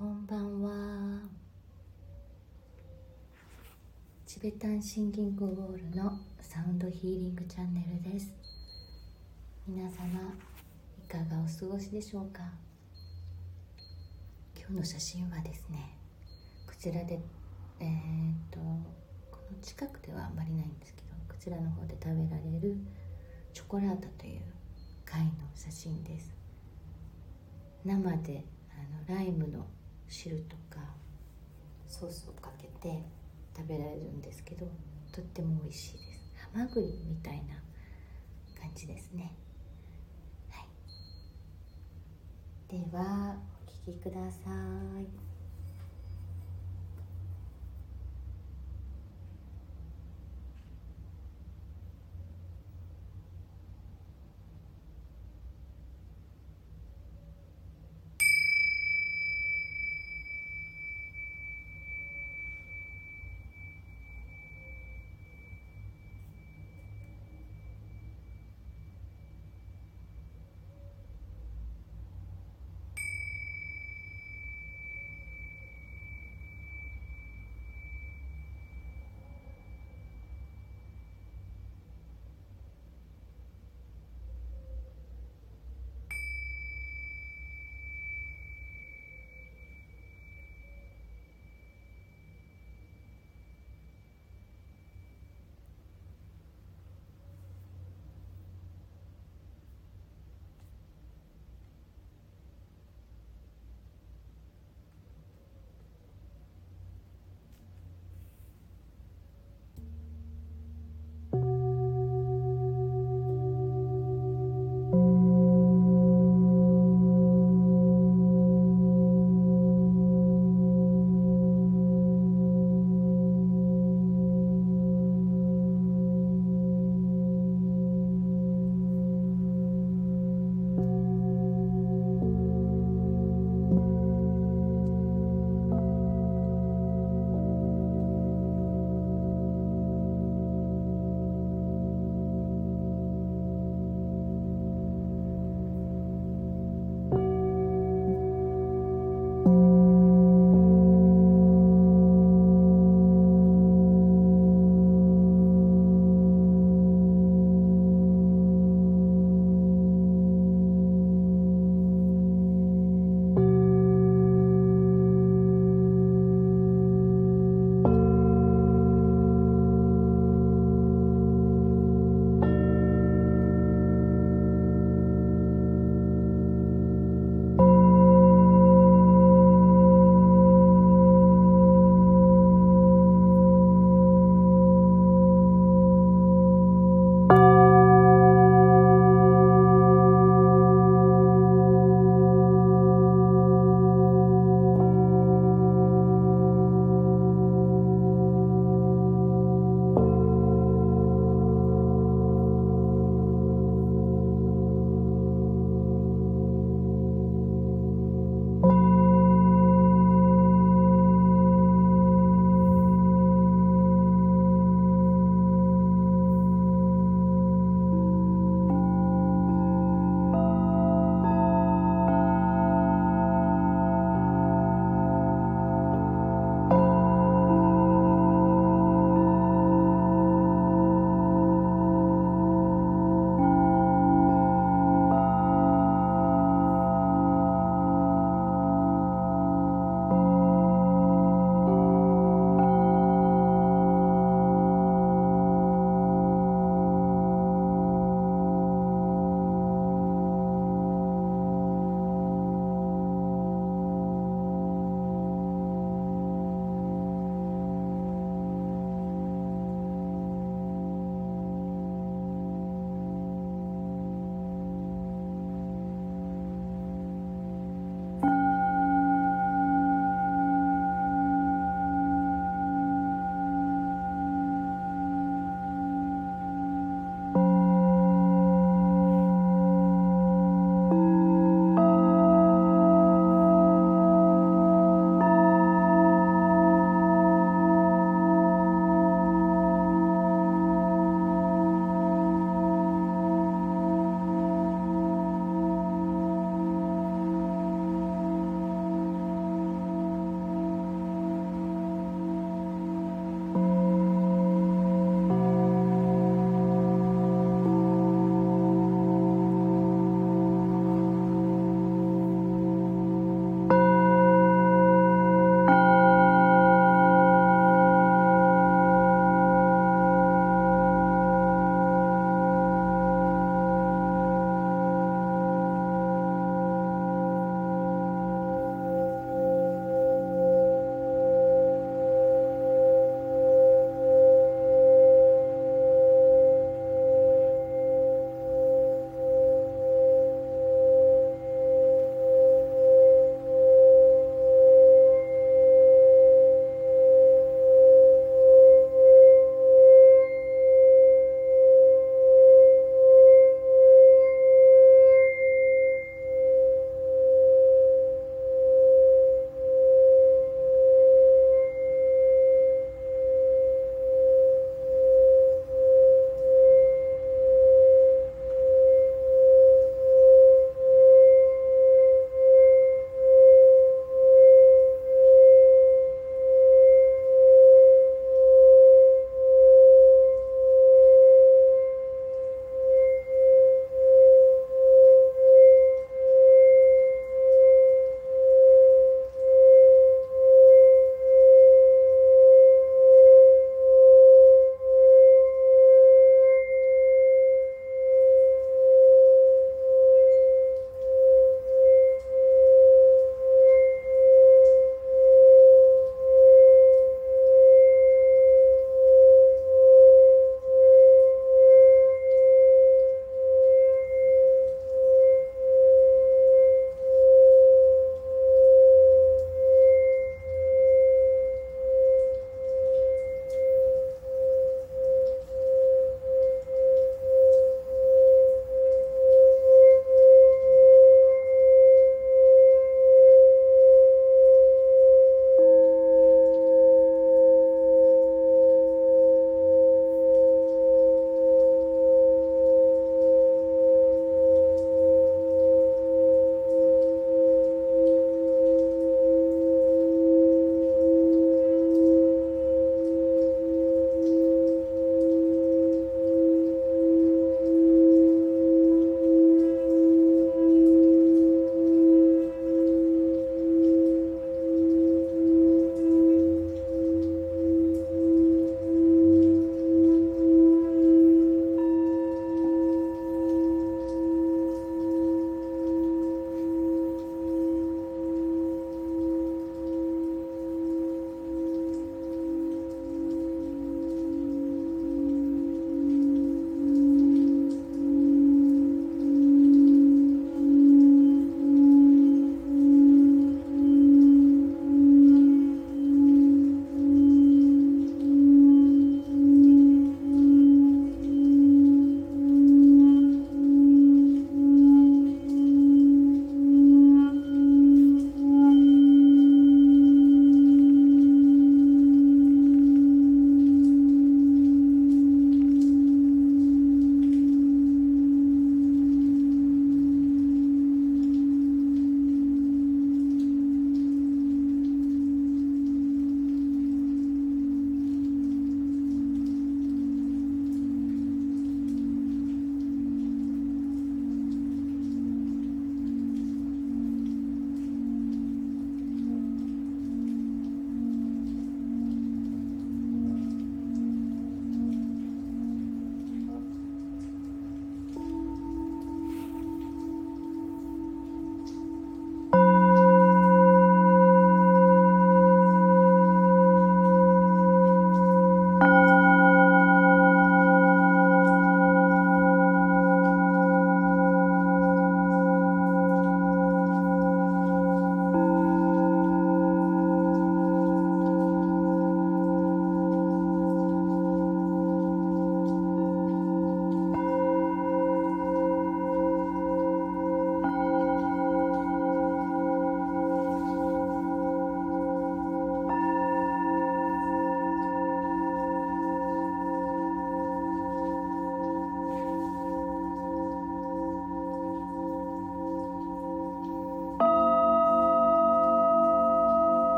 こんばんは。チベタンシンギングウォールのサウンドヒーリングチャンネルです。皆様いかがお過ごしでしょうか？今日の写真はですねこちらでえー、っとこの近くではあんまりないんですけどこちらの方で食べられるチョコラータという貝の写真です。生であのライムの汁とかソースをかけて食べられるんですけどとっても美味しいです。ハマグリみたいな感じですね。はい。ではお聴きください。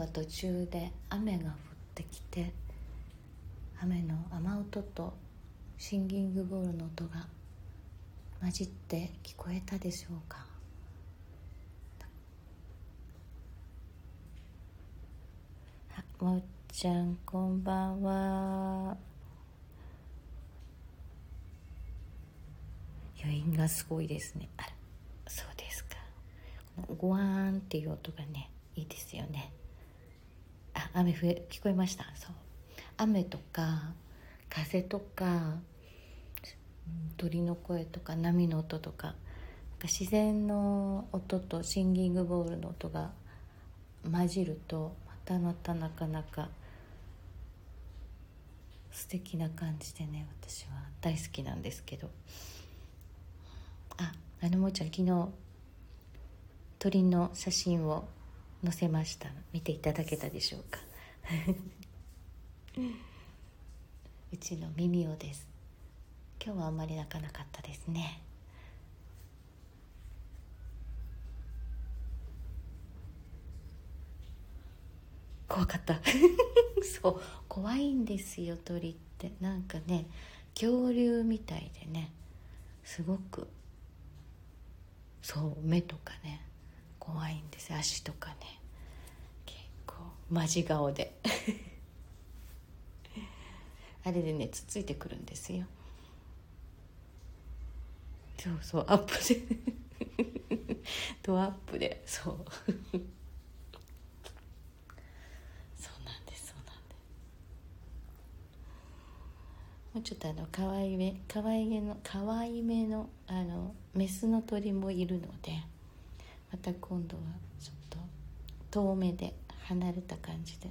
は途中で雨が降ってきて雨の雨音とシンギングボールの音が混じって聞こえたでしょうか？もっちゃんこんばんは。余韻がすごいですね。あらそうですか。ゴワーンっていう音がねいいですよね。雨増え聞こえました？そう。雨とか風とか鳥の声とか波の音とか自然の音とシンギングボールの音が混じるとまたまたなかなか素敵な感じでね私は大好きなんですけど。ああのもーちゃん昨日鳥の写真を載せました。見ていただけたでしょうか。うちの耳をです。今日はあんまり泣かなかったですね。怖かった。そう。怖いんですよ鳥って。なんかね恐竜みたいでね。すごく。そう目とかね。怖いんです。足とかね。結構マジ顔で。あれでねつっついてくるんですよ。そうそうアップで。ドアップで。そう。そうなんですそうなんです。もうちょっとあの可愛いめ可愛いめの可愛いめのあのメスの鳥もいるので。また今度はちょっと遠目で離れた感じで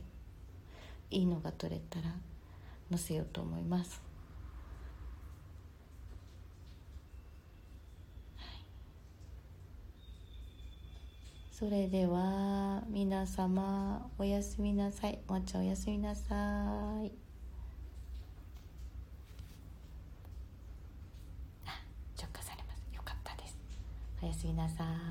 いいのが撮れたら載せようと思います。それでは皆様おやすみなさい。もちゃおやすみなさい。あ、直下されます。よかったです。おやすみなさい。